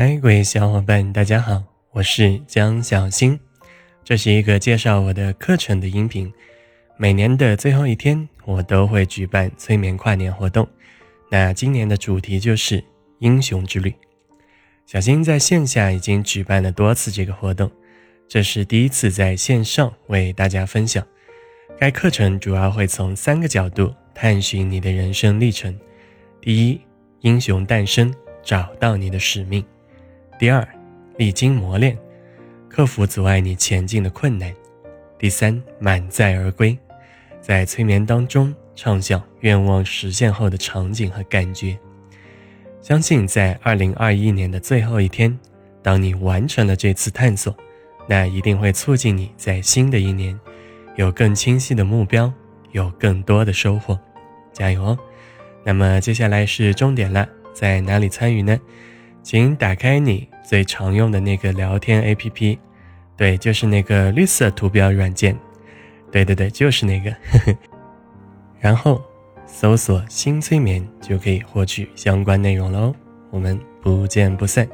嗨，各位小伙伴，大家好，我是江小新，这是一个介绍我的课程的音频。每年的最后一天，我都会举办催眠跨年活动。那今年的主题就是英雄之旅。小新在线下已经举办了多次这个活动，这是第一次在线上为大家分享。该课程主要会从三个角度探寻你的人生历程：第一，英雄诞生，找到你的使命。第二，历经磨练，克服阻碍你前进的困难；第三，满载而归，在催眠当中畅想愿望实现后的场景和感觉。相信在二零二一年的最后一天，当你完成了这次探索，那一定会促进你在新的一年有更清晰的目标，有更多的收获。加油哦！那么接下来是终点了，在哪里参与呢？请打开你最常用的那个聊天 APP，对，就是那个绿色图标软件，对对对，就是那个。然后搜索“新催眠”就可以获取相关内容喽。我们不见不散。